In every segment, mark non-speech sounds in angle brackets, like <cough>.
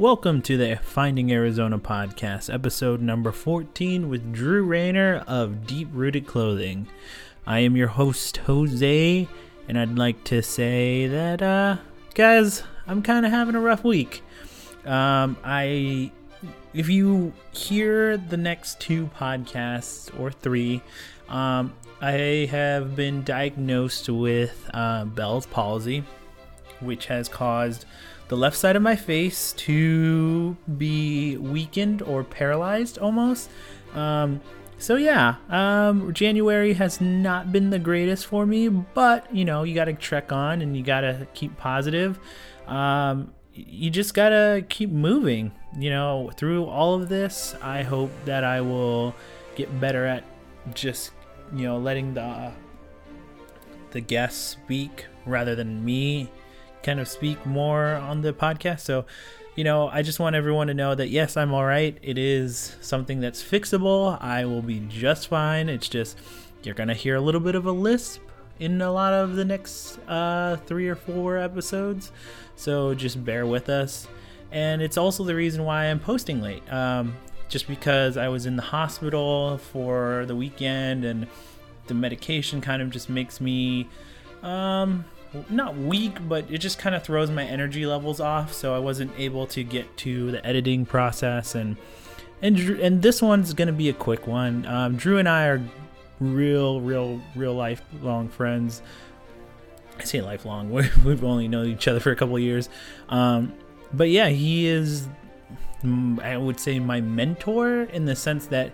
Welcome to the Finding Arizona podcast, episode number 14 with Drew Rayner of Deep Rooted Clothing. I am your host, Jose, and I'd like to say that, uh, guys, I'm kind of having a rough week. Um, I, if you hear the next two podcasts or three, um, I have been diagnosed with uh, Bell's palsy, which has caused the left side of my face to be weakened or paralyzed almost. Um, so yeah, um, January has not been the greatest for me, but you know you got to trek on and you got to keep positive. Um, you just gotta keep moving. You know, through all of this, I hope that I will get better at just you know letting the the guests speak rather than me kind of speak more on the podcast. So, you know, I just want everyone to know that yes, I'm all right. It is something that's fixable. I will be just fine. It's just you're going to hear a little bit of a lisp in a lot of the next uh, three or four episodes. So just bear with us. And it's also the reason why I'm posting late. Um, just because I was in the hospital for the weekend and the medication kind of just makes me um, not weak, but it just kind of throws my energy levels off. So I wasn't able to get to the editing process, and and and this one's gonna be a quick one. Um, Drew and I are real, real, real lifelong friends. I say lifelong. <laughs> We've only known each other for a couple years, um, but yeah, he is. Mm, I would say my mentor in the sense that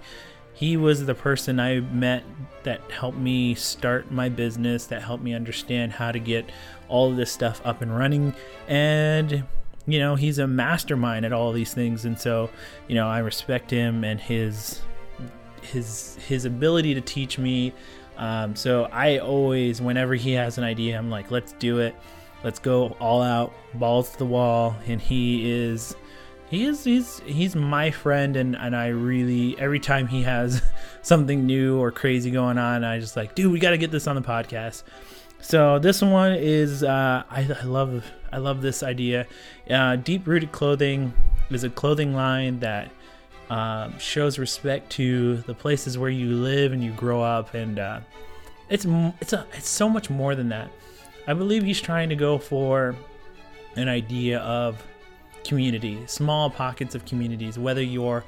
he was the person I met that helped me start my business, that helped me understand how to get all of this stuff up and running. And, you know, he's a mastermind at all these things. And so, you know, I respect him and his his his ability to teach me. Um, so I always, whenever he has an idea, I'm like, let's do it. Let's go all out, balls to the wall. And he is he is he's he's my friend and and I really every time he has <laughs> something new or crazy going on I just like dude we got to get this on the podcast. So this one is uh, I, I love I love this idea. Uh, deep rooted clothing is a clothing line that um, shows respect to the places where you live and you grow up and uh, it's it's a it's so much more than that. I believe he's trying to go for an idea of community, small pockets of communities, whether you're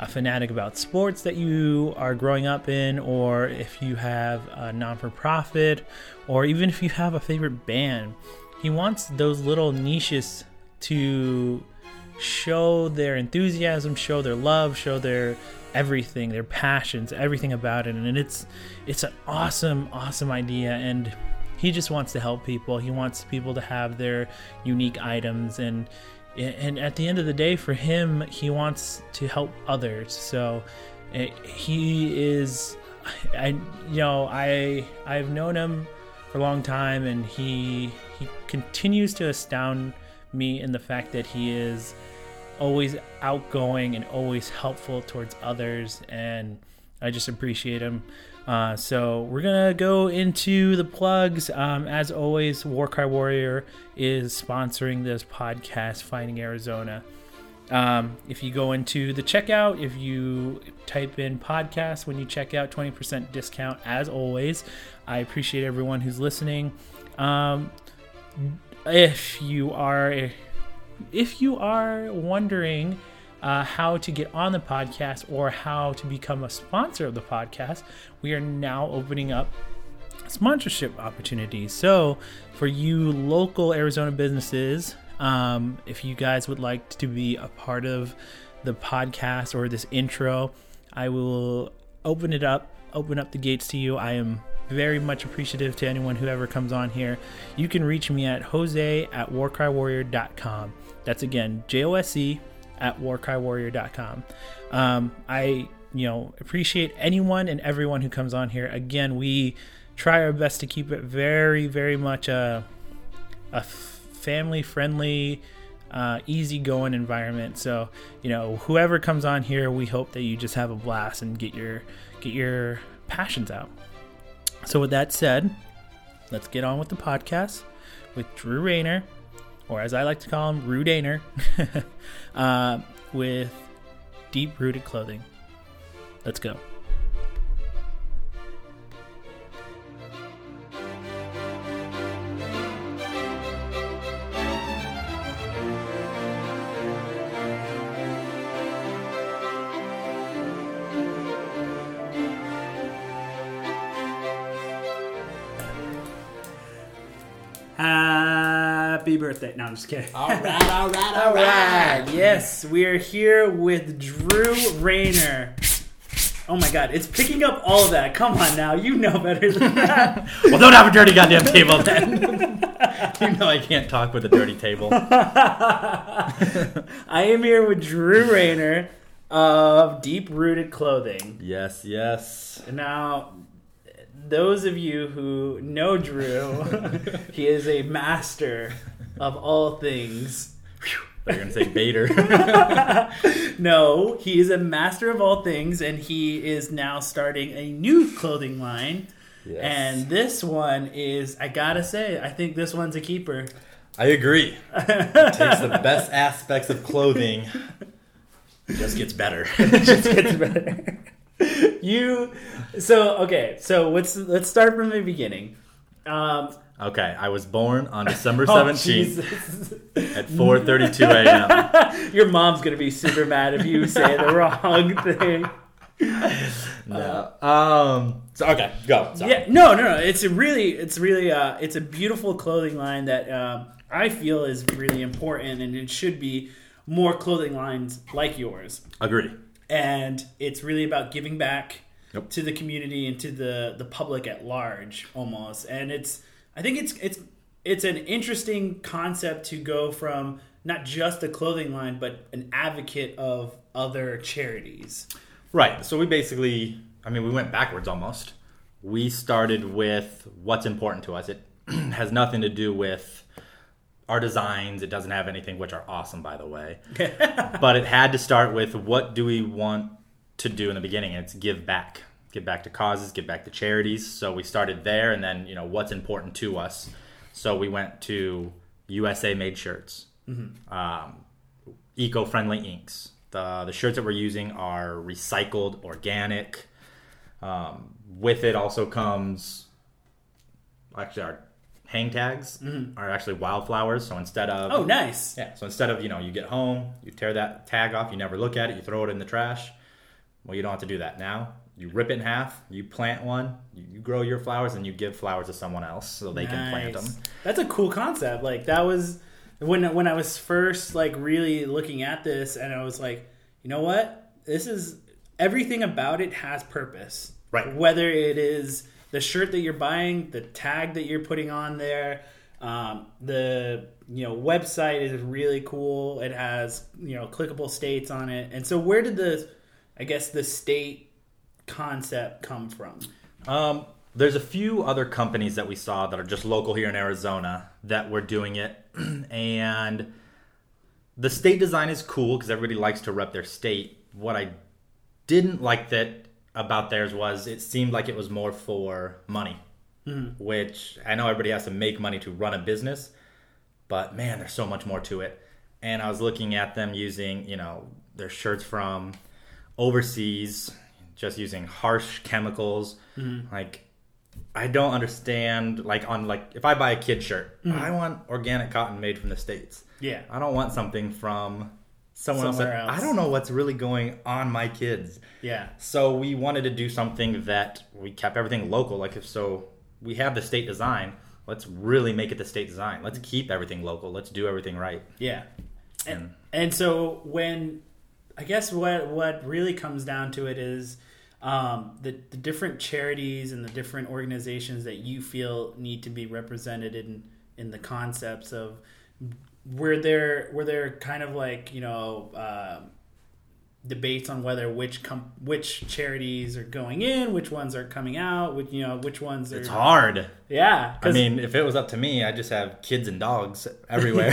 a fanatic about sports that you are growing up in, or if you have a non for profit, or even if you have a favorite band. He wants those little niches to show their enthusiasm, show their love, show their everything, their passions, everything about it. And it's it's an awesome, awesome idea and he just wants to help people. He wants people to have their unique items and and at the end of the day for him he wants to help others. So eh, he is i you know i i've known him for a long time and he he continues to astound me in the fact that he is always outgoing and always helpful towards others and i just appreciate him uh, so we're gonna go into the plugs. Um, as always, Warcry Warrior is sponsoring this podcast, Finding Arizona. Um, if you go into the checkout, if you type in podcast when you check out, 20% discount as always. I appreciate everyone who's listening. Um, if you are if you are wondering uh, how to get on the podcast or how to become a sponsor of the podcast, we are now opening up sponsorship opportunities. So, for you local Arizona businesses, um, if you guys would like to be a part of the podcast or this intro, I will open it up, open up the gates to you. I am very much appreciative to anyone who ever comes on here. You can reach me at jose at warcrywarrior.com. That's again, J O S E at warcrywarrior.com. Um, I, you know, appreciate anyone and everyone who comes on here. Again, we try our best to keep it very, very much a, a family friendly, uh, easygoing environment. So, you know, whoever comes on here, we hope that you just have a blast and get your get your passions out. So, with that said, let's get on with the podcast with Drew Rayner or as I like to call him, Rudainer, <laughs> uh, with deep rooted clothing. Let's go. Happy birthday. No, I'm just kidding. All right, all right, all <laughs> All right. right. Yes, we are here with Drew Rayner. Oh my god, it's picking up all of that. Come on now, you know better than <laughs> that. Well, don't have a dirty goddamn <laughs> table then. you know I can't talk with a dirty table. I am here with Drew Rayner of Deep Rooted Clothing. Yes, yes. Now, those of you who know Drew, he is a master of all things. They're gonna say Bader. <laughs> No, he is a master of all things, and he is now starting a new clothing line. Yes. And this one is, I gotta say, I think this one's a keeper. I agree. <laughs> It takes the best aspects of clothing. Just gets better. <laughs> just gets better. you, so okay, so let's let's start from the beginning. Um, Okay, I was born on <laughs> December oh, seventeenth Jesus. at four thirty-two a.m. <laughs> Your mom's gonna be super mad if you say the wrong thing. No. Um. So okay, go. Sorry. Yeah, no, no, no. It's a really, it's really, uh, it's a beautiful clothing line that um, I feel is really important, and it should be more clothing lines like yours. Agree. And it's really about giving back Yep. to the community and to the the public at large, almost. And it's, I think it's it's it's an interesting concept to go from not just a clothing line, but an advocate of other charities. Right. So we basically, I mean, we went backwards almost. We started with what's important to us. It <clears throat> has nothing to do with our designs. It doesn't have anything, which are awesome, by the way. <laughs> but it had to start with what do we want to do in the beginning? And it's give back. Give back to causes, get back to charities. So we started there, and then, you know, what's important to us. So we went to USA made shirts, um, eco friendly inks. The, the shirts that we're using are recycled, organic. Um, with it also comes actually our hang tags are actually wildflowers. So instead of Oh, nice. yeah, so instead of you know you get home, you tear that tag off, you never look at it, you throw it in the trash. Well, you don't have to do that now. You rip it in half, you plant one, you, you grow your flowers, and you give flowers to someone else so they can plant them. That's a cool concept. Like that was when when I was first like really looking at this, and I was like, you know what? This is everything about it has purpose. Right. Whether it is the shirt that you're buying, the tag that you're putting on there, um, the you know website is really cool. It has you know clickable states on it, and so where did the I guess the state concept come from? Um, there's a few other companies that we saw that are just local here in Arizona that were doing it, <clears throat> and the state design is cool because everybody likes to rep their state. What I didn't like that about theirs was it seemed like it was more for money, which I know everybody has to make money to run a business, but man, there's so much more to it. And I was looking at them using, you know, their shirts from overseas, just using harsh chemicals. Mm-hmm. Like, I don't understand. Like on like if I buy a kid shirt, mm-hmm. I want organic cotton made from the states. Yeah. I don't want something from someone Somewhere else. else. I don't know what's really going on my kids. Yeah. So we wanted to do something that we kept everything local. Like if so, we have the state design. Let's really make it the state design. Let's mm-hmm. keep everything local. Let's do everything right. Yeah. And, And- and so when I guess what what really comes down to it is um, the the different charities and the different organizations that you feel need to be represented in in the concepts of were there were there kind of like you know uh, debates on whether which com- which charities are going in, which ones are coming out, which you know which ones are It's hard. yeah. I mean, if it was up to me, I just have kids and dogs <laughs> everywhere.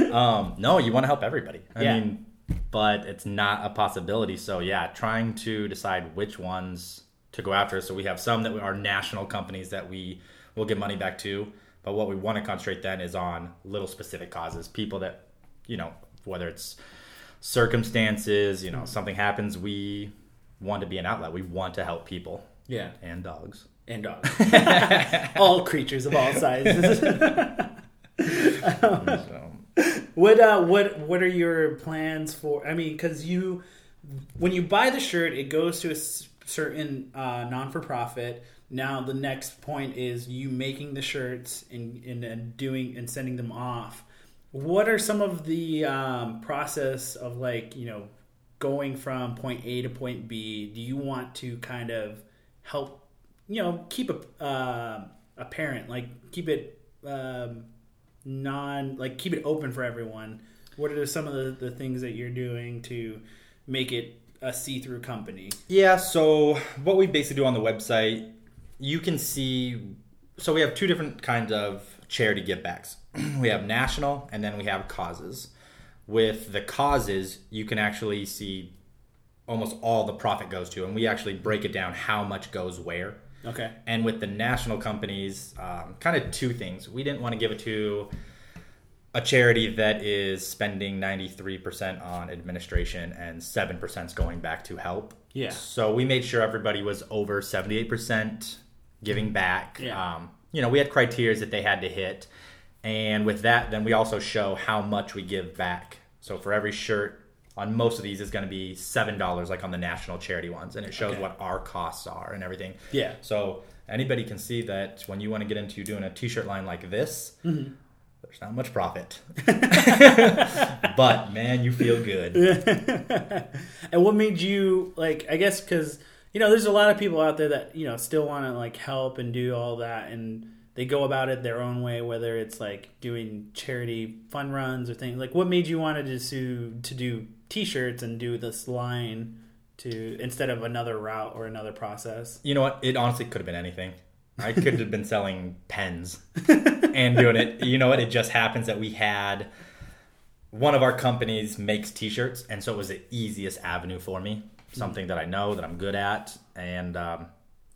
<laughs> um, no, you want to help everybody. I Yeah. mean, but it's not a possibility. So yeah, trying to decide which ones to go after. So we have some that are national companies that we will give money back to. But what we want to concentrate then is on little specific causes, people that, you know, whether it's circumstances, you know, something happens, we want to be an outlet. We want to help people Yeah. and dogs. And dogs. <laughs> all creatures of all sizes. <laughs> <laughs> So, What uh what what are your plans for I mean cuz you when you buy the shirt it goes to a certain uh non for profit. Now the next point is you making the shirts and, and and doing and sending them off. What are some of the um process of like, you know, going from point A to point B? Do you want to kind of help you know, keep a uh, a parent like keep it um non like keep it open for everyone what are some of the, the things that you're doing to make it a see-through company Yeah, so what we basically do on the website, you can see. So we have two different kinds of charity give backs. <clears throat> we have national, and then we have causes. With the causes, you can actually see almost all the profit goes to, and we actually break it down how much goes where. Okay And with the national companies, um, kind of two things. We didn't want to give it to a charity that is spending 93% on administration and 7% is going back to help. Yeah. So we made sure everybody was over 78% giving back. Yeah. Um, you know, we had criteria that they had to hit. And with that, then we also show how much we give back. So for every shirt on most of these is going to be $7 like on the national charity ones and it shows Okay. what our costs are and everything. Yeah. So anybody can see that when you want to get into doing a t-shirt line like this, Mm-hmm. there's not much profit. <laughs> but man, you feel good. <laughs> and what made you like i guess because you know there's a lot of people out there that you know still want to like help and do all that and they go about it their own way whether it's like doing charity fun runs or things like what made you want to do to do t-shirts and do this line to instead of another route or another process You know what? It honestly could have been anything. I <laughs> could have been selling pens and doing it. You know what? It just happens that we had one of our companies makes t-shirts, and so it was the easiest avenue for me. Something that I know that I'm good at, and um,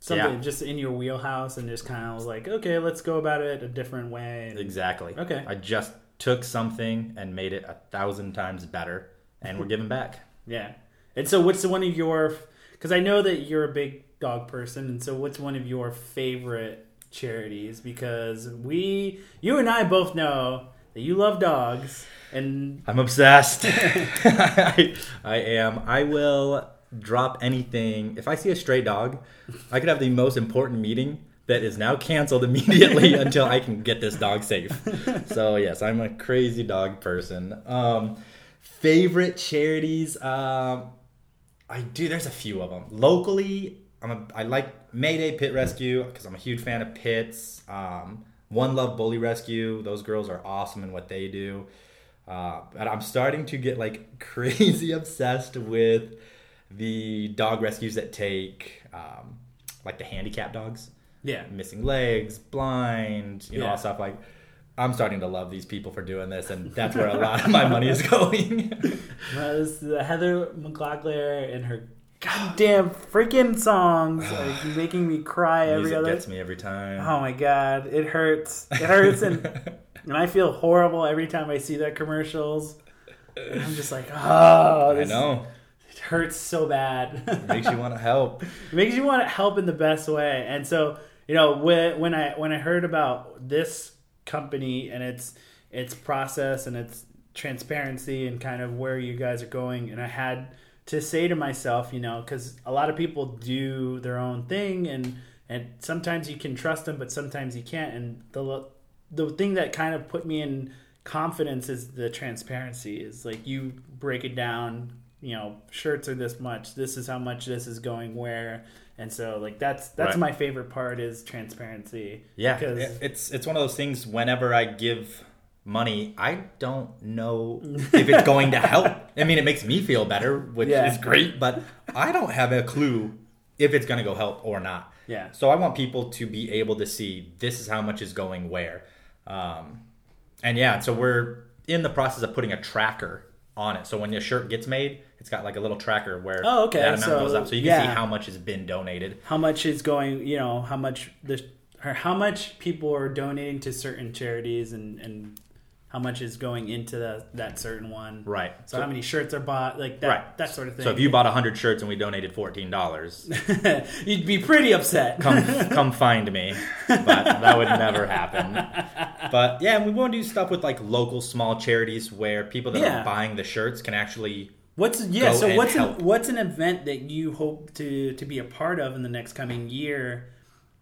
something yeah, just in your wheelhouse and just kind of was like okay let's go about it a different way exactly. Okay. I just took something and made it a thousand times better, and we're giving back. <laughs> Yeah. And so, what's one of your? Because I know that you're a big dog person, and so what's one of your favorite charities? Because we, you and I both know that you love dogs, and I'm obsessed. <laughs> <laughs> I, I am. I will drop anything. If I see a stray dog, I could have the most important meeting that is now canceled immediately <laughs> until I can get this dog safe. So yes, I'm a crazy dog person. Um, favorite charities? Um, I do. There's a few of them. Locally, I'm a, I like Mayday Pit Rescue because I'm a huge fan of pits. Um, One Love Bully Rescue. Those girls are awesome in what they do. Uh, but I'm starting to get like <laughs> crazy obsessed with the dog rescues that take um, like the handicap dogs, yeah, missing legs, blind, you know, Yeah. all stuff like. I'm starting to love these people for doing this, and that's where a lot of my money is <laughs> going. was uh, Heather McLaughlin and her goddamn freaking songs <sighs> are making me cry every Music other. gets me every time. Oh my god, it hurts. It hurts, and <laughs> and I feel horrible every time I see that commercials. I'm just like, oh, I know. It hurts so bad. Makes you want to help. It makes you want <laughs> to help in the best way. And so, you know, when when I when I heard about this company and its its process and its transparency and kind of where you guys are going, and I had to say to myself, you know, because a lot of people do their own thing, and and sometimes you can trust them, but sometimes you can't. And the the thing that kind of put me in confidence is the transparency. Is like you break it down you know shirts are this much this is how much this is going where and so like that's that's Right. my favorite part is transparency Yeah, because it's it's one of those things. Whenever I give money, I don't know <laughs> if it's going to help. I mean, it makes me feel better, which Yeah. is great, but I don't have a clue if it's going to go help or not. yeah So I want people to be able to see this is how much is going where. Um, and yeah, so we're in the process of putting a tracker on it. So when your shirt gets made, it's got like a little tracker where Oh, okay, that amount so, goes up. So you can yeah. see how much has been donated. how much is going you know how much the or how much people are donating to certain charities and and how much is going into the, that certain one. Right. So, how many shirts are bought, like that, Right. that sort of thing. So if you bought 100 shirts and we donated $14, <laughs> you'd be pretty upset. come <laughs> come find me. But that would never happen. But yeah, we want to do stuff with like local small charities where people that Yeah. are buying the shirts can actually What's yeah? So what's an, what's an event that you hope to to be a part of in the next coming year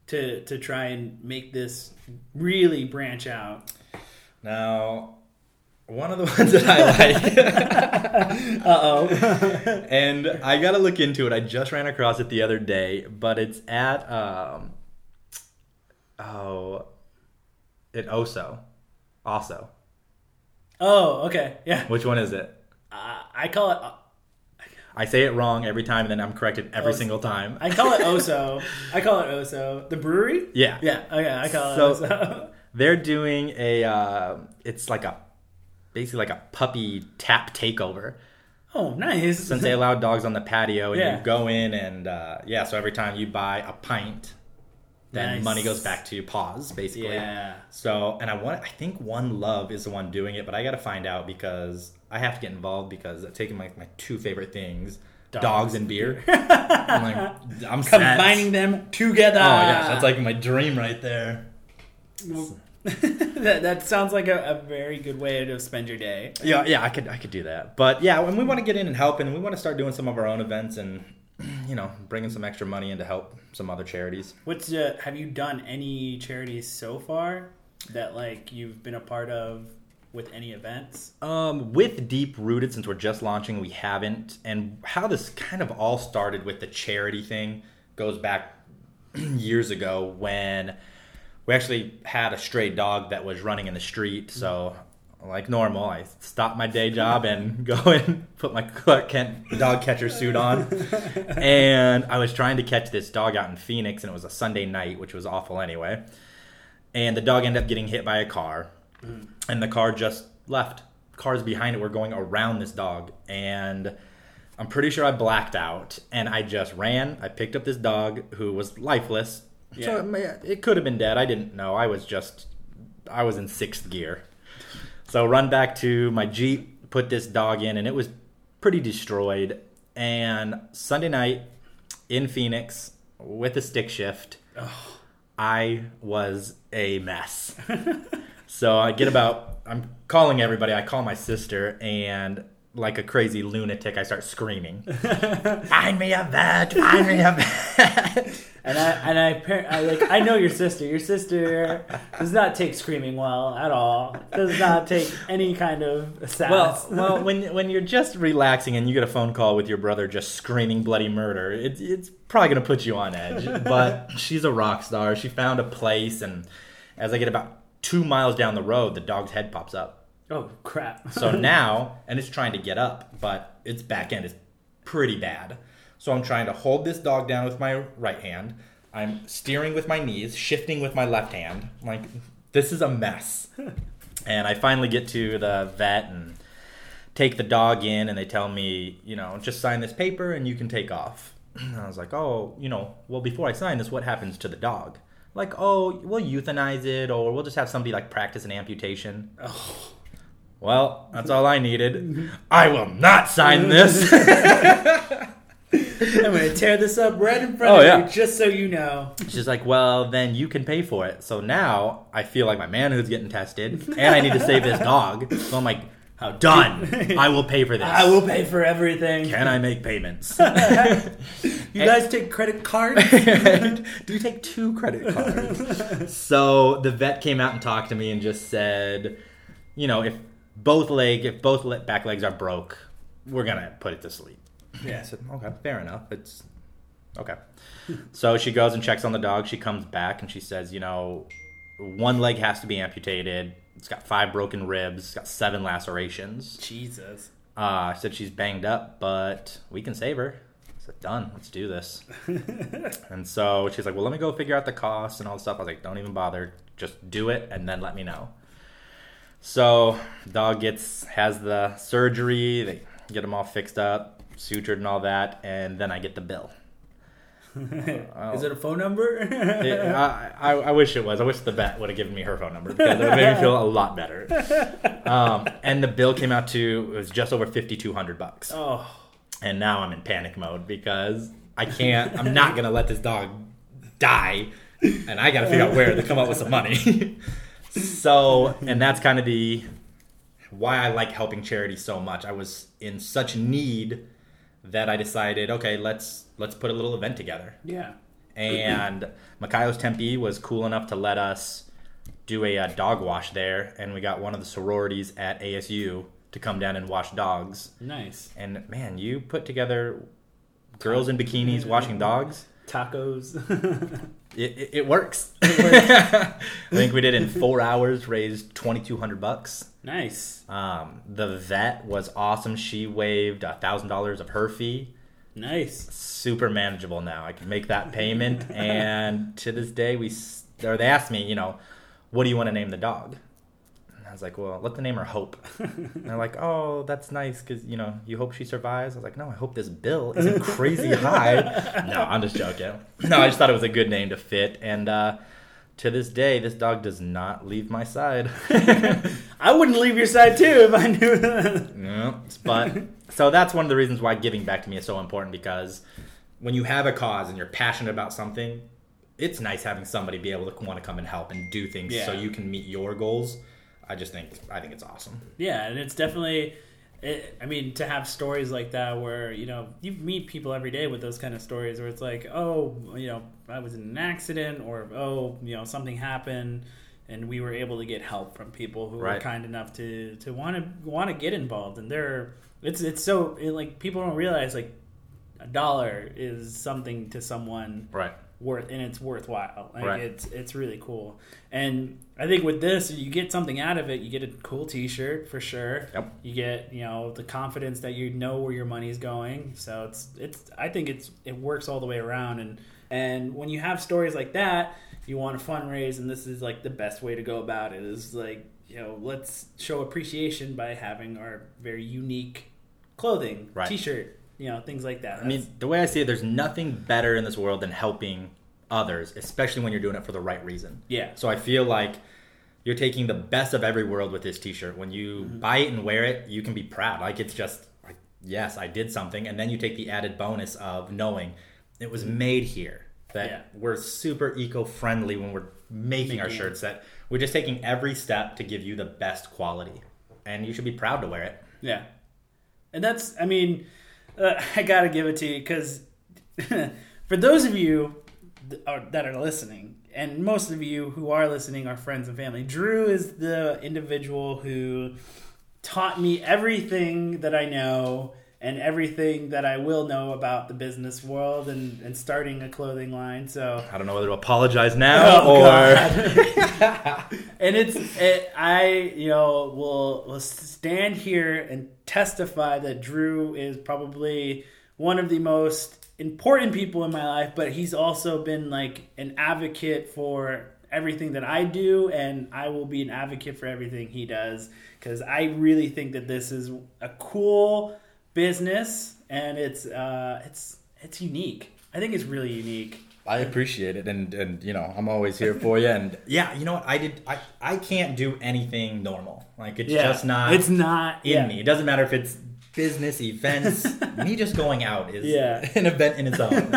to to try and make this really branch out? Now, one of the <laughs> ones that I like, <laughs> Uh oh. and I gotta look into it. I just ran across it the other day, but it's at um, oh, at Oso, also. oh, okay. Yeah. Which one is it? Uh, I call it. I say it wrong every time, and then I'm corrected every Os- single time. I call it <laughs> Oso. I call it Oso. The brewery. yeah, Yeah. Okay. I call it So- Oso. They're doing a. Uh, it's like a basically like a puppy tap takeover. Oh, nice. since they allow dogs on the patio and Yeah. you go in and uh, yeah so every time you buy a pint then Nice. money goes back to paws basically yeah. so and i want i think one love is the one doing it but i gotta find out because i have to get involved because i've taken my, my two favorite things Dogs. dogs, and beer i'm like <laughs> i'm. Combining them together. oh my gosh that's like my dream right there <laughs> that, that sounds like a, a very good way to spend your day. yeah yeah i could i could do that but yeah and we want to get in and help and we want to start doing some of our own events and <clears throat> you know bringing some extra money in to help some other charities What's uh, have you done any charities so far that like you've been a part of with any events? Um, with Deep Rooted, since we're just launching, we haven't. And how this kind of all started with the charity thing goes back <clears throat> years ago when we actually had a stray dog that was running in the street. So, like normal, I stopped my day job and <laughs> go and put my Clark Kent dog catcher suit on. <laughs> and I was trying to catch this dog out in Phoenix, and it was a Sunday night, which was awful anyway. And the dog ended up getting hit by a car hmm. and the car just left. Cars behind it were going around this dog, and I'm pretty sure I blacked out. And I just ran. I picked up this dog who was lifeless. Yeah. So it it could have been dead. I didn't know. I was just, I was in sixth gear. So run back to my Jeep, put this dog in, and it was pretty destroyed. And Sunday night in Phoenix with a stick shift, I was a mess. <laughs> so I get about, I'm calling everybody. I call my sister, and like a crazy lunatic, I start screaming, <laughs> "Find me a vet! Find me a vet!" <laughs> And I and I, I like I know your sister. Your sister does not take screaming well at all. Does not take any kind of well, sass. <laughs> well, when when you're just relaxing and you get a phone call with your brother just screaming bloody murder, it's it's probably gonna put you on edge. But she's a rock star. She found a place, and as I get about two miles down the road, the dog's head pops up. Oh crap! <laughs> So <laughs> now, and it's trying to get up, but its back end is pretty bad. So I'm trying to hold this dog down with my right hand. I'm steering with my knees, shifting with my left hand. Like, this is a mess. <laughs> and I finally get to the vet and take the dog in, and they tell me, you know, just sign this paper and you can take off. And <clears throat> I was like, oh, you know, well, before I sign this, what happens to the dog? Like, oh, we'll euthanize it, or we'll just have somebody like practice an amputation. Oh, Well, that's all I needed. <laughs> I will not sign this. <laughs> I'm gonna tear this up right in front Oh, of yeah. you, just so you know. She's like, well, then you can pay for it. So now I feel like my manhood's getting tested, and I need to save this dog. So I'm like, How done. I will pay for this. I will pay for everything. Can I make payments? <laughs> You guys take credit cards? Do you take two credit cards? so the vet came out and talked to me and just said, you know, if both leg, if both le- back legs are broke, we're gonna put it to sleep. Yeah, I said, okay, fair enough. It's okay. <laughs> so she goes and checks on the dog. She comes back and she says, you know, one leg has to be amputated. It's got five broken ribs. It's got seven lacerations. Jesus. Uh, I said she's banged up, but we can save her. I said, done. Let's do this. <laughs> and so she's like, well, let me go figure out the costs and all the stuff. I was like, don't even bother. Just do it and then let me know. So dog gets has the surgery. They get him all fixed up, sutured and all that, and then I get the bill. <laughs> Is it a phone number? It- <laughs> I, I, I wish it was. I wish the vet would have given me her phone number because it would make me feel a lot better. Um, and the bill came out to it was just over fifty two hundred bucks. oh, And now I'm in panic mode because I can't. I'm not gonna let this dog die, and I gotta figure out where to come up with some money. <laughs> so, and that's kind of the why I like helping charity so much. I was in such need that I decided, okay, let's let's put a little event together. yeah. And Macayo's Tempe was cool enough to let us do a, uh dog wash there, and we got one of the sororities at ASU to come down and wash dogs. Nice. And man, you put together girls in bikinis washing dogs. Tacos. <laughs> It, it, <laughs> it works. I think we did in four hours, raised twenty two hundred bucks. nice. Um, the vet was awesome. She waived a thousand dollars of her fee. Nice. Super manageable now. I can make that payment, <laughs> and to this day, we or they asked me, you know, what do you want to name the dog? I was like, well, let the name her Hope. <laughs> And they're like, oh, that's nice because you know you hope she survives. I was like, no, I hope this bill isn't crazy <laughs> high. no, I'm just joking. No, I just thought it was a good name to fit, and uh, to this day, this dog does not leave my side. <laughs> I wouldn't leave your side too if I knew that. No, but so that's one of the reasons why giving back to me is so important because when you have a cause and you're passionate about something, it's nice having somebody be able to want to come and help and do things so you can meet your goals. I just think I think it's awesome. Yeah, and it's definitely. It, I mean, to have stories like that where you know you meet people every day with those kind of stories where it's like, oh, you know, I was in an accident, or oh, you know, something happened, and we were able to get help from people who were kind enough to to want to want to get involved. And they're it's it's so it, like people don't realize like a dollar is something to someone Right. Worth and it's worthwhile. Like Right. it's it's really cool. And I think with this you get something out of it. You get a cool t-shirt for sure. Yep. You get, you know, the confidence that you know where your money's going. So it's it's I think it's it works all the way around and and when you have stories like that, you want to fundraise and this is like the best way to go about it is like, you know, let's show appreciation by having our very unique clothing, Right. t-shirt, you know, things like that. I mean, the way I see it, there's nothing better in this world than helping others, especially when you're doing it for the right reason. yeah. So I feel like you're taking the best of every world with this T-shirt. When you Mm-hmm. buy it and wear it, you can be proud. Like it's just like, yes, I did something, and then you take the added bonus of knowing it was made here. That Yeah. we're super eco-friendly when we're making our Making it. shirts. That we're just taking every step to give you the best quality, and you should be proud to wear it. Yeah, and that's I mean, uh, <laughs> I gotta give it to you because <laughs> for those of you th- are, that are listening, and most of you who are listening are friends and family. Drew is the individual who taught me everything that I know and everything that I will know about the business world and, and starting a clothing line. So I don't know whether to apologize now <laughs> Oh, or <laughs> <laughs> and it's it, I you know will will stand here and testify that Drew is probably one of the most important people in my life, but he's also been like an advocate for everything that I do, and I will be an advocate for everything he does because I really think that this is a cool business and it's uh, it's it's unique. I think it's really unique. I appreciate it, and and you know I'm always here for you. And <laughs> yeah, you know what I did. I I can't do anything normal. Like it's just not. It's not in yeah. me. It doesn't matter if it's business events. <laughs> me just going out is Yeah. <laughs> an event in its own.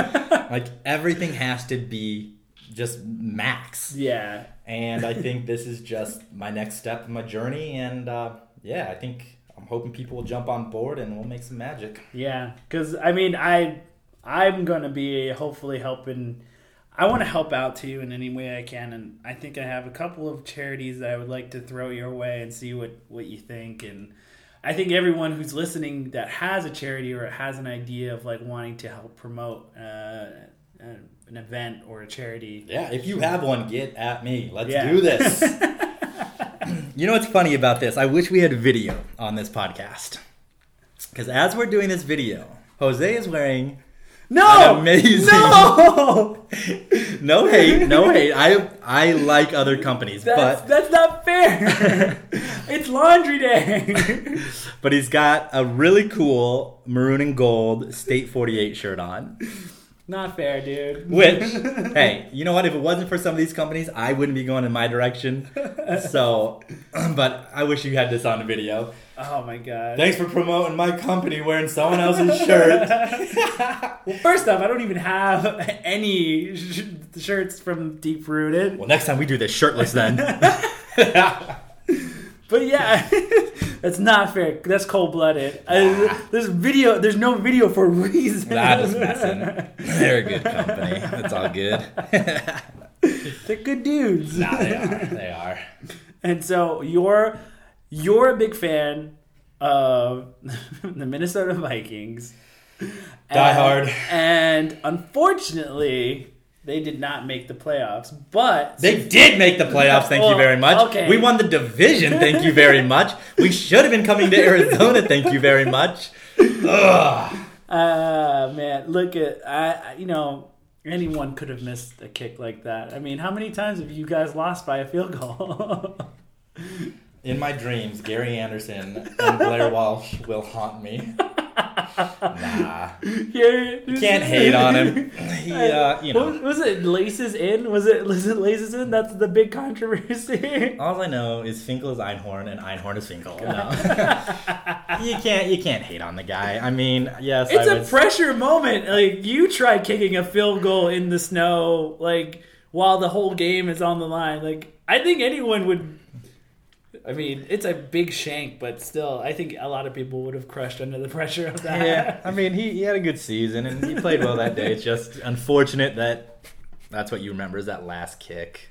like everything has to be just max. Yeah, And I think this is just my next step in my journey. And uh, yeah, I think I'm hoping people will jump on board and we'll make some magic. Yeah, because I mean, I I'm gonna be hopefully helping. I want to help out to you in any way I can, and I think I have a couple of charities that I would like to throw your way and see what what you think. And I think everyone who's listening that has a charity or has an idea of like wanting to help promote uh, an an event or a charity. Yeah, if you have one, get at me. Let's Yeah. do this. <laughs> you know what's funny about this? I wish we had video on this podcast. Because as we're doing this video, Jose is wearing No, amazing- No, <laughs> no hate, no hate. I I like other companies, that's but that's not fair. <laughs> it's laundry day. <laughs> but he's got a really cool maroon and gold State 48 shirt on. Not fair, dude. Which, <laughs> hey, you know what? If it wasn't for some of these companies, I wouldn't be going in my direction. <laughs> So, <clears throat> but I wish you had this on a video. Oh my god. Thanks for promoting my company wearing someone else's shirt. <laughs> well, first off, I don't even have any sh- shirts from Deep Rooted. Well, next time we do this shirtless then. But yeah, <laughs> that's not fair. That's cold blooded. Uh, there's video. There's no video for a reason. That is messing. They're a good company. It's all good. <laughs> They're good dudes. nah, they are. They are. And so you're you're a big fan of <laughs> the Minnesota Vikings. Die And- hard. And unfortunately, they did not make the playoffs. But They did make the playoffs. Thank you very much. okay. We won the division. Thank you very <laughs> much. We should have been coming to Arizona. Thank you very much. Ugh. uh man, look at I I- you know anyone could have missed a kick like that. I mean, how many times have you guys lost by a field goal? <laughs> In my dreams, Gary Anderson and Blair Walsh will haunt me. <laughs> Nah, You're- can't hate on him. <laughs> He, uh, you know. was, was it laces in? Was it was it laces in? That's the big controversy. <laughs> All I know is Finkel is Einhorn and Einhorn is Finkel. No. <laughs> you can't you can't hate on the guy. I mean, yes, It's I a would, pressure moment. Like you try kicking a field goal in the snow, like while the whole game is on the line. Like I think anyone would. I mean, it's a big shank, but still, I think a lot of people would have crushed under the <laughs> pressure of that. yeah, I mean, he, he had a good season and he played well that day. It's just unfortunate that that's what you remember is that last kick.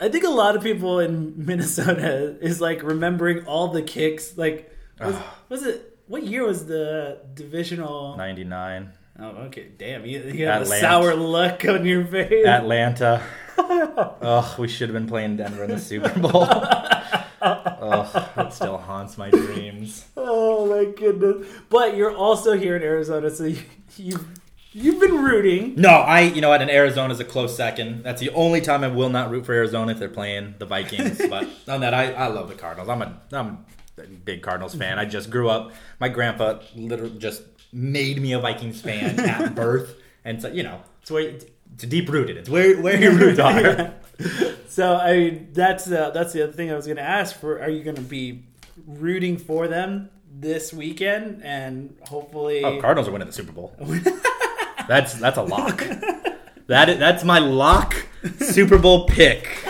I think a lot of people in Minnesota is like remembering all the kicks. Like, was, ah. was it what year was the divisional? 99. Oh, okay. Damn, you, you have a sour look on your face. Atlanta. <laughs> Ugh, we should have been playing Denver in the Super Bowl. <laughs> Ugh, it still haunts my dreams. <laughs> oh my goodness! But you're also here in Arizona, so you, you you've been rooting. No, I, you know what, and Arizona's a close second. That's the only time I will not root for Arizona if they're playing the Vikings. <laughs> but on that, I, I love the Cardinals. I'm a, I'm a big Cardinals fan. I just grew up, my grandpa literally just made me a Vikings fan at <laughs> birth. And so, you know, it's where, it's deep rooted. It's where, where your roots are. So I mean, that's uh, that's the other thing I was going to ask for. Are you going to be rooting for them this weekend and hopefully? Oh, Cardinals are winning the Super Bowl. <laughs> that's that's a lock. <laughs> That is, that's my lock Super Bowl pick.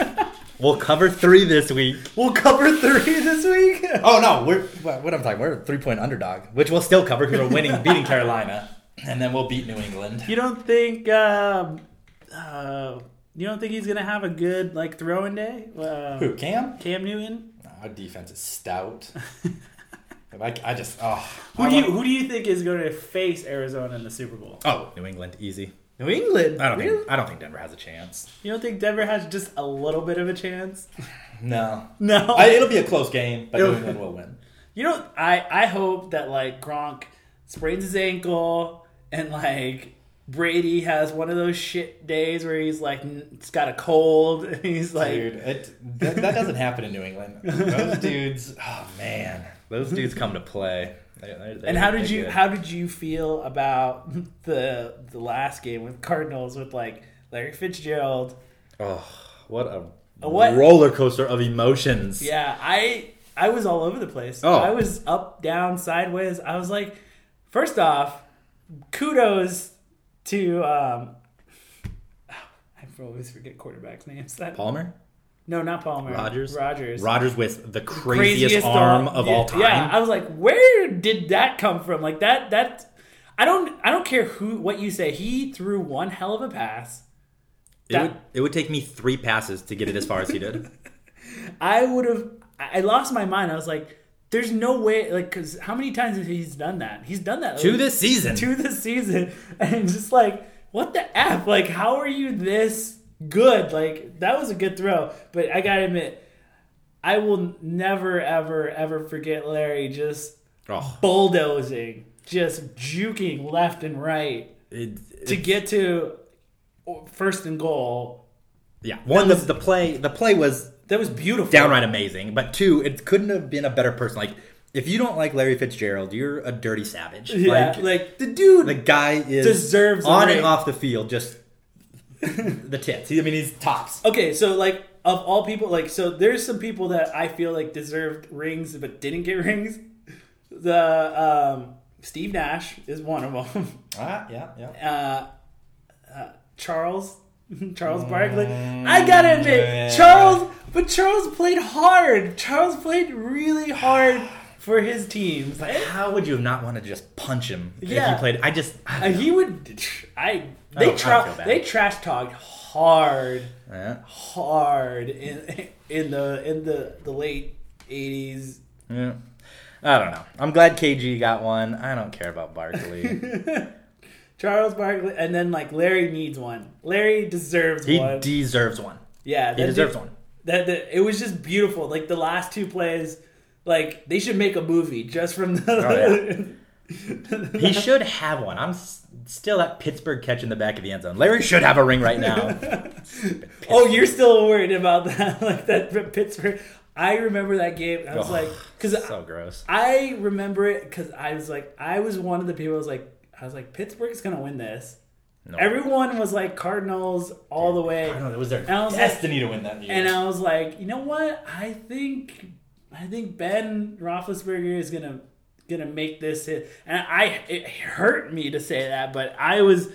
We'll cover three this week. we'll cover three this week. <laughs> Oh no, we're what, what I'm talking. We're a three point underdog, which we'll still cover because we're winning, beating Carolina, and then we'll beat New England. You don't think? Um, uh, you don't think he's gonna have a good like throwing day? Uh, Who Cam? Cam Newton. Our defense is stout. <laughs> I, I just oh Who I do you want- who do you think is going to face Arizona in the Super Bowl? oh New England easy. New England. I don't Really? think I don't think Denver has a chance. You don't think Denver has just a little bit of a chance? <laughs> No, No. I, it'll be a close game, but New England will win. you know, I I hope that like Gronk sprains his ankle and like Brady has one of those shit days where he's like it's got a cold <laughs> and he's like Dude, it, that, that doesn't happen in New England. <laughs> Those dudes, oh man, those dudes come to play. They- they're- And how did you good. how did you feel about <laughs> the the last game with Cardinals with like Larry Fitzgerald? Oh, what a what- roller coaster of emotions! Yeah, I I was all over the place. Oh. I was up, down, sideways. I was like, first off, kudos to um, <sighs> I always forget quarterbacks' names. That Palmer, no, not Palmer. Rodgers? Rodgers. Rodgers with the craziest, of arm of yeah, all time. Yeah, I was like, where did that come from? Like that that I don't I don't care who what you say. He threw one hell of a pass. it, would, it would take me three passes to get it as far as he did. <laughs> I would have I lost my mind. I was like, there's no way like cuz how many times has he's done that? He's done that to like, this season. to the season <laughs> and just like what the f like how are you this good like that was a good throw but i gotta admit i will never ever ever forget larry just oh, bulldozing just juking left and right it, to get to first and goal yeah. One, the, the play, the play was that was beautiful downright amazing. But two, it couldn't have been a better person. Like if you don't like Larry Fitzgerald, you're a dirty savage. Yeah, Like, like, the dude. the guy is deserves on and off the field just <laughs> the tits. I mean, he's tops. okay, so like of all people, like so there's some people that I feel like deserved rings but didn't get <laughs> rings. The um, Steve Nash is one of them. Ah, yeah, yeah. uh, uh, Charles <laughs> Charles Barkley. I gotta admit, yeah. Charles, but Charles played hard. Charles played really hard for his teams. But how would you not want to just punch him if Yeah. you played? I just I Uh, he would. I they I tra- they trash talked hard. Yeah. hard in in the in the the late eighties. Yeah. I don't know. I'm glad KG got one. I don't care about Barkley. <laughs> Charles Barkley, and then like Larry needs one. Larry deserves he one. He deserves one. yeah, He deserves dude- one. That, that it was just beautiful. Like the last two plays, like they should make a movie just from <laughs> the. Oh, <laughs> he should have one. I'm s- still at Pittsburgh catch in the back of the end zone. Larry should have a ring right now. <laughs> oh, you're still worried about that? Like that Pittsburgh. I remember that game. I was Oh, like, because so gross. I remember it because I was like, I was one of the people. I was like, I was like, Pittsburgh's gonna win this. No. Everyone was like Cardinals all the way, I don't know. It was their And I was like- destiny to win that year. and I was like, you know what? I think, I think Ben Roethlisberger is gonna gonna make this hit. And I, it hurt me to say that, but I was,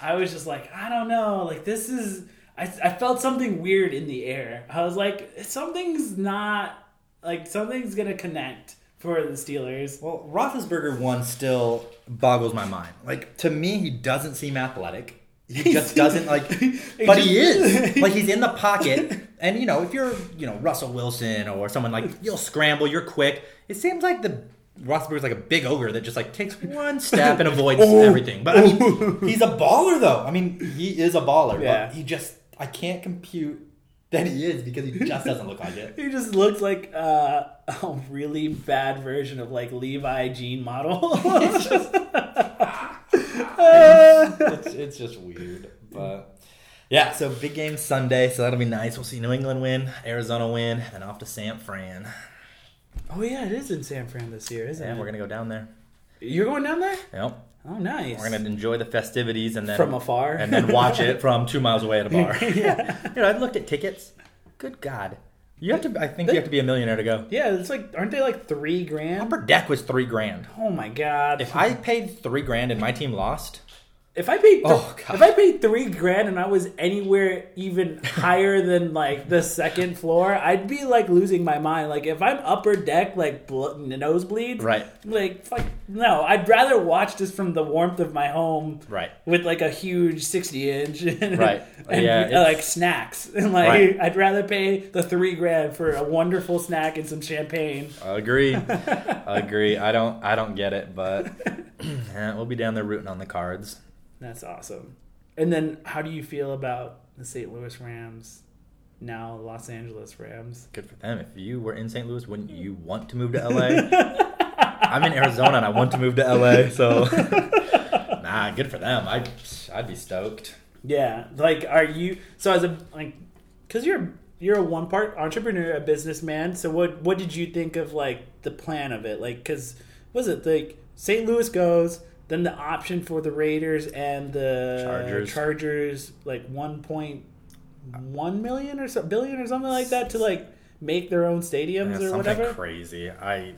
I was just like, I don't know. Like this is, I, I felt something weird in the air. I was like, something's not, like something's gonna connect for the Steelers. well, Roethlisberger won still boggles my mind. Like to me, he doesn't seem athletic. He <laughs> just doesn't like, <laughs> but he is. <laughs> Like he's in the pocket, and you know, if you're, you know, Russell Wilson or someone like you'll scramble, you're quick. It seems like the Roethlisberger's like a big ogre that just like takes one step and avoids everything. But I mean, he's a baller though. I mean, he is a baller. Yeah. But he just, I can't compute that he is because he just doesn't look like it. He just looks like uh, <laughs> a really bad version of like Levi Jean model. <laughs> it's, it's just weird, but yeah. So big game Sunday, so that'll be nice. We'll see New England win, Arizona win, and then off to San Fran. oh yeah, it is in San Fran this year, isn't And it? we're gonna go down there. You're going down there? Yep. Oh, nice. We're gonna enjoy the festivities and then From afar. and then watch it from two miles away at a <laughs> bar. yeah, you know, I looked at tickets. Good God, you have to. I think you have to be a millionaire to go. yeah. It's like, aren't they like three grand? Upper deck was three grand. Oh my god! If I paid three grand and my team lost, If I paid, th- Oh, if I paid three grand and I was anywhere even <laughs> higher than like the second floor, I'd be like losing my mind. Like if I'm upper deck, like bl- nosebleeds, Right. Like fuck, no. I'd rather watch this from the warmth of my home, right? with like a huge sixty inch, <laughs> and, Right. and Yeah, uh, like snacks, <laughs> and like Right. I'd rather pay the three grand for a wonderful snack and some champagne. Agree. Agree. I don't. I don't get it, but <clears throat> eh, we'll be down there rooting on the cards. That's awesome. And then, how do you feel about the St. Louis Rams? Now Los Angeles Rams. Good for them. If you were in St. Louis, wouldn't you <laughs> want to move to LA? I'm in Arizona and I want to move to LA, so <laughs> nah, good for them. I I'd be stoked. Yeah, like, are you so as a like, because you're you're a one part entrepreneur, a businessman. So what what did you think of like the plan of it? Like, because was it like St. Louis goes, then the option for the Raiders and the Chargers. Chargers like one point one million or so billion or something like that to like make their own stadiums Yeah, or something whatever. crazy. I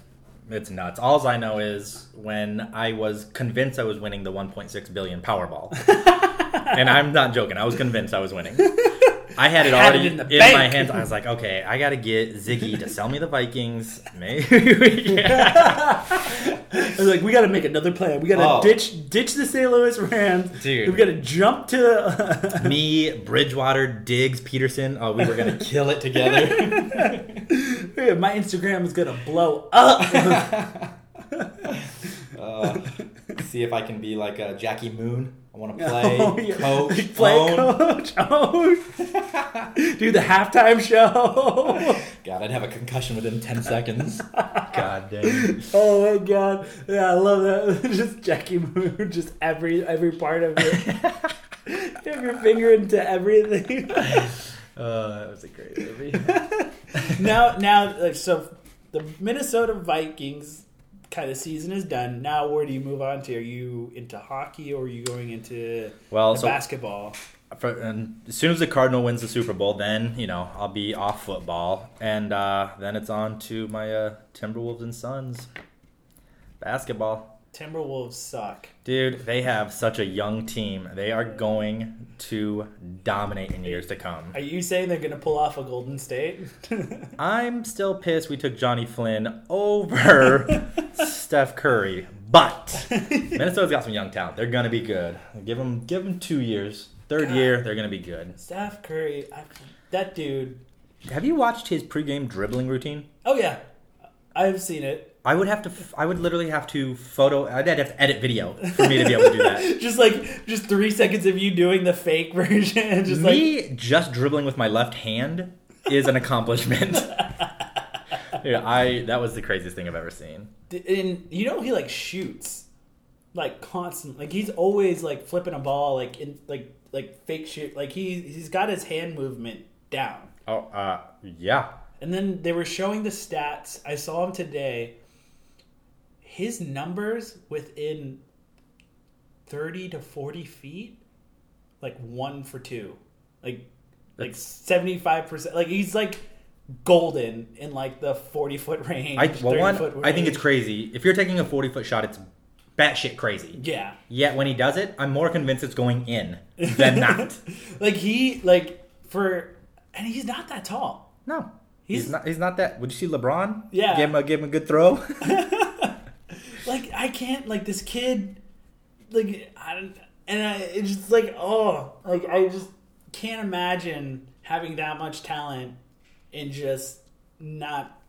it's nuts. All I know is when I was convinced I was winning the 1.6 billion Powerball, <laughs> and I'm not joking. I was convinced I was winning. <laughs> I had it I had already it in, in my hands. I was like, okay, I got to get Zygi to sell me the Vikings. <laughs> Maybe. <laughs> I was like, we got to make another plan. We got to Oh. ditch ditch the St. Louis Rams. Dude. we got to jump to. <laughs> me, Bridgewater, Diggs, Peterson. Oh, we were gonna kill it together. My Instagram is gonna blow up. Uh, see if I can be like a Jackie Moon. I want to <laughs> play, Oh, yeah. <laughs> coach, <laughs> Play own. coach, own. Do the halftime show. God, I'd have a concussion within ten seconds. God dang. oh my god! Yeah, I love that. Just Jackie Moon, just every every part of it. Have your finger into everything. Uh, that was a great movie. now, now, like so, the Minnesota Vikings kind of season is done. Now, where do you move on to? Are you into hockey or are you going into Well, so basketball? for, and as soon as the Cardinal wins the Super Bowl, then you know I'll be off football, and uh, then it's on to my uh, Timberwolves and Suns basketball. Timberwolves suck. Dude, they have such a young team. They are going to dominate in years to come. Are you saying they're going to pull off a Golden State? <laughs> I'm still pissed we took Johnny Flynn over <laughs> Steph Curry, but Minnesota's got some young talent. They're gonna be good. Give them, give them two years. Third God. year, they're gonna be good. Steph Curry, I, that dude. Have you watched his pregame dribbling routine? Oh yeah, I've seen it. I would have to. I would literally have to photo. I'd have to edit video for me to be able to do that. <laughs> just like just three seconds of you doing the fake <laughs> version, just like me just dribbling with my left hand is an accomplishment. <laughs> yeah, I. That was the craziest thing I've ever seen. and you know he like shoots like constantly. like he's always like flipping a ball like in like like fake shoot like he he's got his hand movement down Oh, uh, yeah. and then they were showing the stats i saw him today his numbers within 30 to 40 feet like one for two like like 75% like he's like golden in like the 40 foot <laughs> range I well one. foot I think it's crazy. If you're taking a forty foot shot, it's batshit crazy. yeah Yet when he does it, I'm more convinced it's going in than <laughs> not. like he like for and he's not that tall. No, he's, He's- not. He's not that. Would you see LeBron? Yeah. Give him a give him a good throw. <laughs> Like I can't like this kid like I don't and I it's just like oh like I just can't imagine having that much talent and just not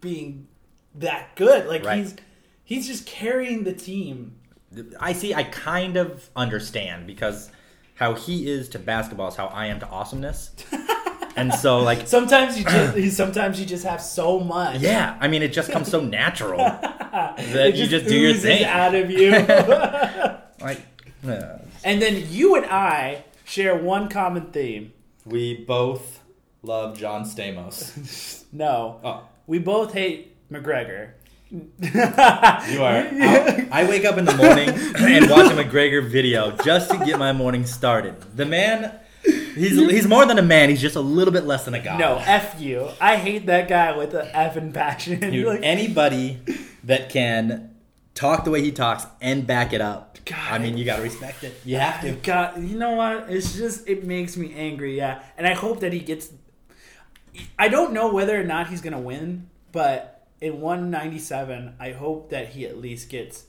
being that good. Like Right. he's he's just carrying the team. I see. I kind of understand because how he is to basketball is how I am to awesomeness. <laughs> and so, like, Sometimes you just sometimes you just have so much. yeah, I mean, it just comes so natural <laughs> that It you just do your thing. out of you. <laughs> <laughs> Like, yeah. and then you and I share one common theme. we both love John Stamos. No. Oh, We both hate McGregor. you are. I'll- I wake up in the morning and watch a McGregor video just to get my morning started. The man, he's he's more than a man. He's just a little bit less than a god. No, F you. I hate that guy with an F and passion. Dude, <laughs> Like, anybody that can talk the way he talks and back it up. God. I mean, you gotta respect it. You have to. God, you know what? It's just it makes me angry. Yeah, and I hope that he gets. I don't know whether or not he's gonna win, but in 197, I hope that he at least gets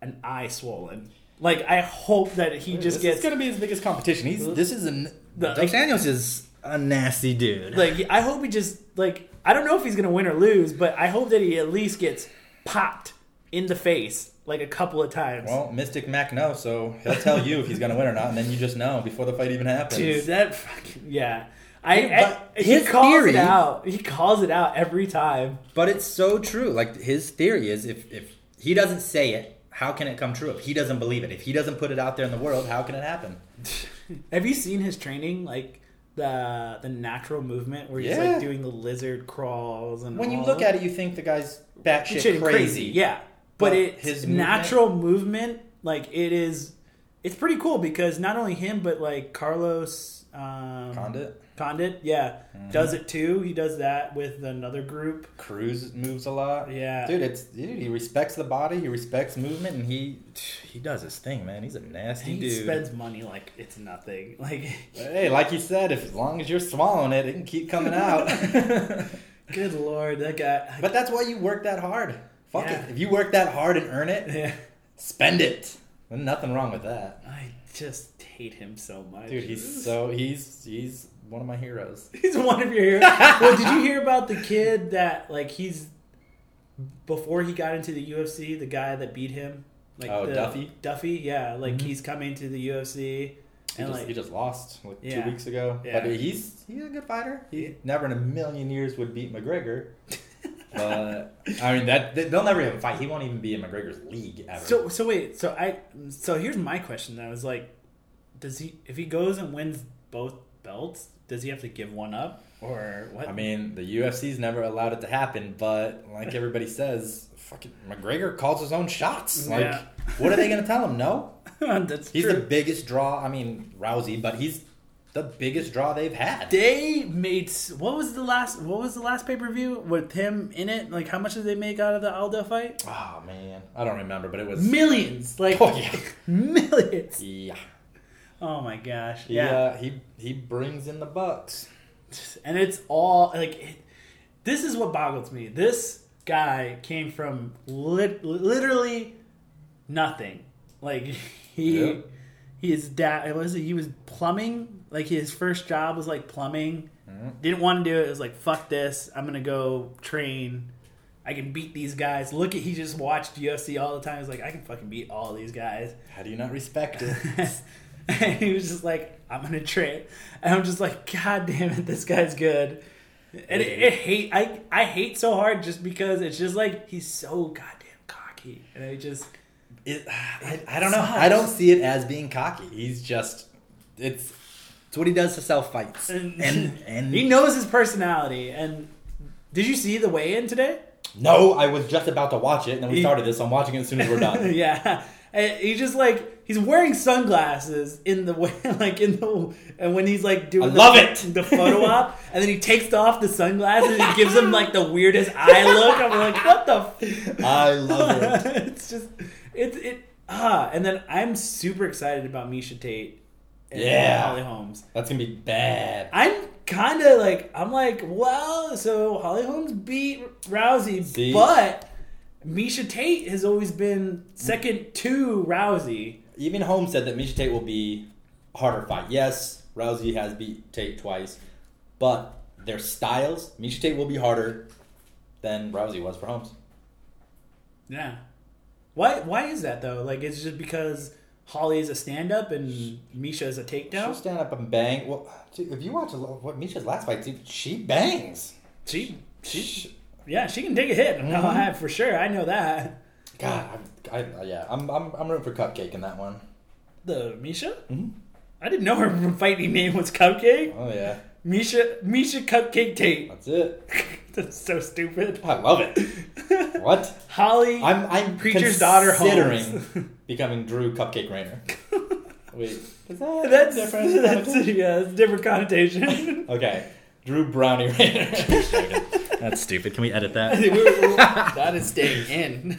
an eye swollen. Like I hope that he just this gets is gonna be his biggest competition. He's this is an The- Dos Anjos is a nasty dude. like I hope he just like I don't know if he's gonna win or lose, but I hope that he at least gets popped in the face like a couple of times. well, Mystic Mac knows, so he'll tell you if he's gonna win or not, and then you just know before the fight even happens. Dude, that fucking yeah. I, But I he calls theory- it out. He calls it out every time. But it's so true. Like his theory is, if if he doesn't say it, how can it come true? If he doesn't believe it, if he doesn't put it out there in the world, how can it happen? <laughs> Have you seen his training? Like the the natural movement where he's Yeah. like doing the lizard crawls and When you look at it, you think the guy's batshit Shit crazy. Yeah, but, But it his his movement- natural movement, like it is, it's pretty cool because not only him but like Carlos um, Condit, Condit, yeah, Mm-hmm. does it too. He does that with another group. Cruz moves a lot. Yeah, Dude, it's dude. He respects the body. He respects movement, and he he does his thing, man. He's a nasty he dude. He spends money like it's nothing. <laughs> Like, Hey, like you said, if as long as you're swallowing it, it can keep coming out. <laughs> good lord, that guy. but that's why you work that hard. Fuck Yeah. it. If you work that hard and earn it, yeah, spend it. There's nothing wrong with that. I just hate him so much, Dude, he's so he's he's one of my heroes. <laughs> He's one of your heroes. well, did you hear about the kid that like he's before he got into the UFC, the guy that beat him? Like Oh, the- Duffy? Duffy, yeah. Like Mhm. he's coming to the UFC He, and just, like he just lost like Yeah. two weeks ago. Yeah. But he's he's a good fighter. He never in a million years would beat McGregor. <laughs> but I mean that they- they'll never have a fight. He won't even be in McGregor's league ever. So so wait, so I so here's my question. I was like, does he if he goes and wins both belts? Does he have to give one up or what? I mean, the UFC's never allowed it to happen, but like everybody says, fucking McGregor calls his own shots. Like, Yeah. what are they gonna tell him? No, <laughs> that's he's true. the biggest draw. I mean, Rousey, but he's the biggest draw they've had. they made what was the last what was the last pay per view with him in it? Like how much did they make out of the Aldo fight? Oh man, I don't remember, but it was Millions, like Oh, yeah. <laughs> millions. yeah. Oh my gosh, He, yeah. uh, he he brings in the bucks. and it's all like it, this is what boggles me. This guy came from lit, literally nothing. Like <laughs> he Yeah. his dad was he was plumbing. Like his first job was like plumbing. Mm-hmm. Didn't want to do it. It was like fuck this. I'm gonna go train. I can beat these guys. Look at he just watched UFC all the time. He's like I can fucking beat all these guys. How do you not respect it? <laughs> <laughs> and he was just like, I'm gonna trade. And I'm just like, God damn it, this guy's good. And it, it hate I I hate so hard just because it's just like he's so goddamn cocky. And I just It, <sighs> I, I don't know. sucks. I don't see it as being cocky. He's just it's it's what he does to sell fights. and, And <laughs> he knows his personality. And did you see the weigh in today? no, I was just about to watch it, and then we He- started this. So I'm watching it as soon as we're done. <laughs> yeah. And he's just like he's wearing sunglasses in the <laughs> way like in the and when he's like doing I the, love it! the photo op <laughs> and then he takes off the sunglasses and he gives him like the weirdest eye look. I'm like, what the f-? I love it. <laughs> it's just it it ah and then I'm super excited about Miesha Tate and Yeah. Holly Holmes. That's gonna be bad. I'm kind of like I'm like, well, so Holly Holmes beat Rousey, See? but Miesha Tate has always been second to Rousey. Even Holmes said that Miesha Tate will be harder fight. Yes, Rousey has beat Tate twice, but their styles, Miesha Tate will be harder than Rousey was for Holmes. Yeah. Why why is that though? Like it's just because Holly is a stand up and Miesha is a takedown? She'll stand up and bang. Well, if you watch what Miesha's last fight, dude, she bangs. She she She, yeah, she can take a hit. Mhm. No, I, for sure. I know that. God, I, I, yeah, I'm, I'm, I'm rooting for Cupcake in that one. The Miesha? Mhm. I didn't know her <laughs> fighting name was Cupcake. Oh yeah, Miesha Miesha Cupcake Tate. that's it. <laughs> That's so stupid. I love it. <laughs> What? Holly I'm, I'm Preacher's daughter considering becoming Drew Cupcake Rainer. Wait, is that That's different? that's yeah, that's a different connotation. okay, Drew Brownie Rainer. That's stupid. Can we edit that? <laughs> <laughs> that is staying in. <laughs>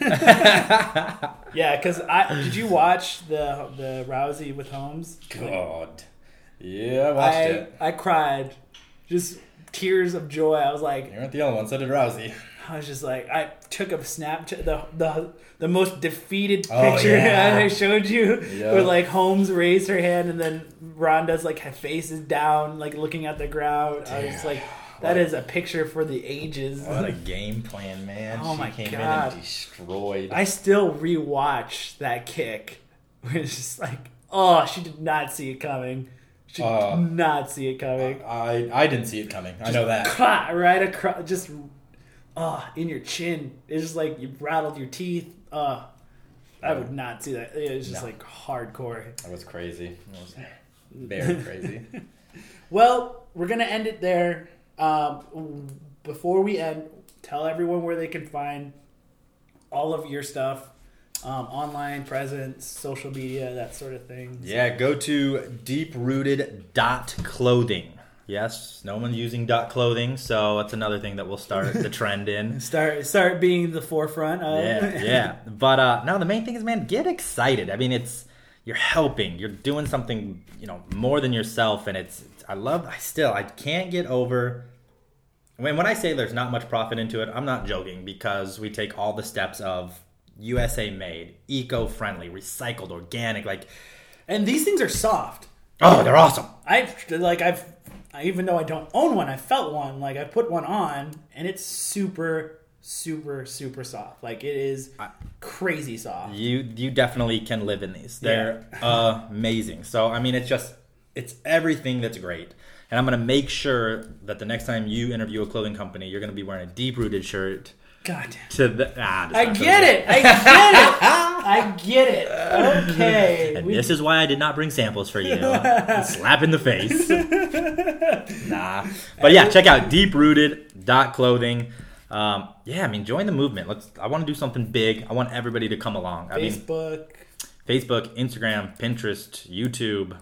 yeah, because I did you watch the the Rousey with Holmes? God. Yeah, I watched I it. I cried, just tears of joy. I was like, You weren't the only one. So did Rousey. I was just like, I took a Snapchat, the the the most defeated Oh, picture yeah. I showed you, Yeah. where like Holmes raised her hand and then Ronda's like her face is down, like looking at the ground. I was like, that is a picture for the ages. What a <laughs> game plan, man. Oh she my came God. in and destroyed. I still rewatch that kick. <laughs> It's just like, oh, she did not see it coming. She Uh, did not see it coming. I I didn't see it coming. I know that. Cla- right across, just oh, in your chin. It's just like you rattled your teeth. Uh, I would not see that. It was just No. like hardcore. That was crazy. It was <laughs> very crazy. Well, we're gonna end it there. Um, before we end, tell everyone where they can find all of your stuff, um, online presence, social media, that sort of thing. yeah, go to deeprooted.clothing. Yes, no one's using dot clothing, so that's another thing that we'll start the <laughs> trend in. Start start being the forefront. Of, yeah, <laughs> yeah. But uh, no, the main thing is, man, get excited. I mean, it's you're helping. You're doing something, you know, more than yourself, and it's. I love. I still, I can't get over. When when I say there's not much profit into it, I'm not joking because we take all the steps of USA made, eco friendly, recycled, organic. Like, and these things are soft. oh, they're awesome. I've like I've I, even though I don't own one, I felt one. Like I put one on, and it's super, super, super soft. Like it is crazy soft. You you definitely can live in these. They're <laughs> amazing. So I mean, it's just it's everything that's great. And I'm gonna make sure that the next time you interview a clothing company, you're gonna be wearing a deep rooted shirt. God damn. To the ah, I get it. I get it. <laughs> I get it. Okay. And We- this is why I did not bring samples for you. <laughs> Slap in the face. <laughs> nah. But yeah, check out deeprooted.clothing. Um, yeah, I mean, join the movement. Let's. I want to do something big. I want everybody to come along. I mean, Facebook. Facebook, Instagram, Pinterest, YouTube.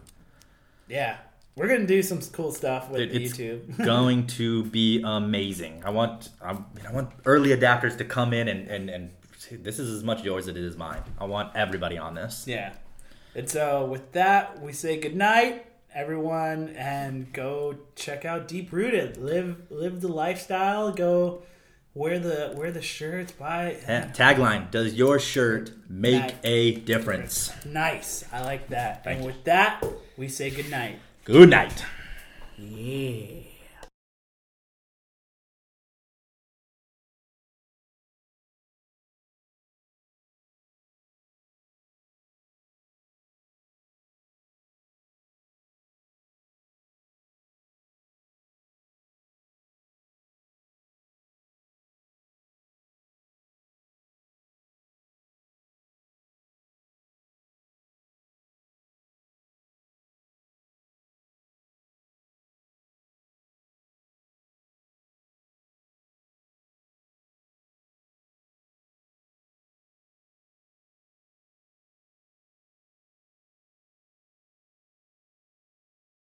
Yeah. We're gonna do some cool stuff with it's YouTube. <laughs> going to be amazing. I want. I, I want early adapters to come in and and and this is as much yours as it is mine. I want everybody on this. Yeah. And so with that, we say goodnight, everyone, and go check out Deep Rooted. Live live the lifestyle. Go wear the wear the shirts. Buy Yeah, Tagline: Does your shirt make Nice. a difference? nice. I like that. Thank and you. with that, we say goodnight. Good night. Yeah.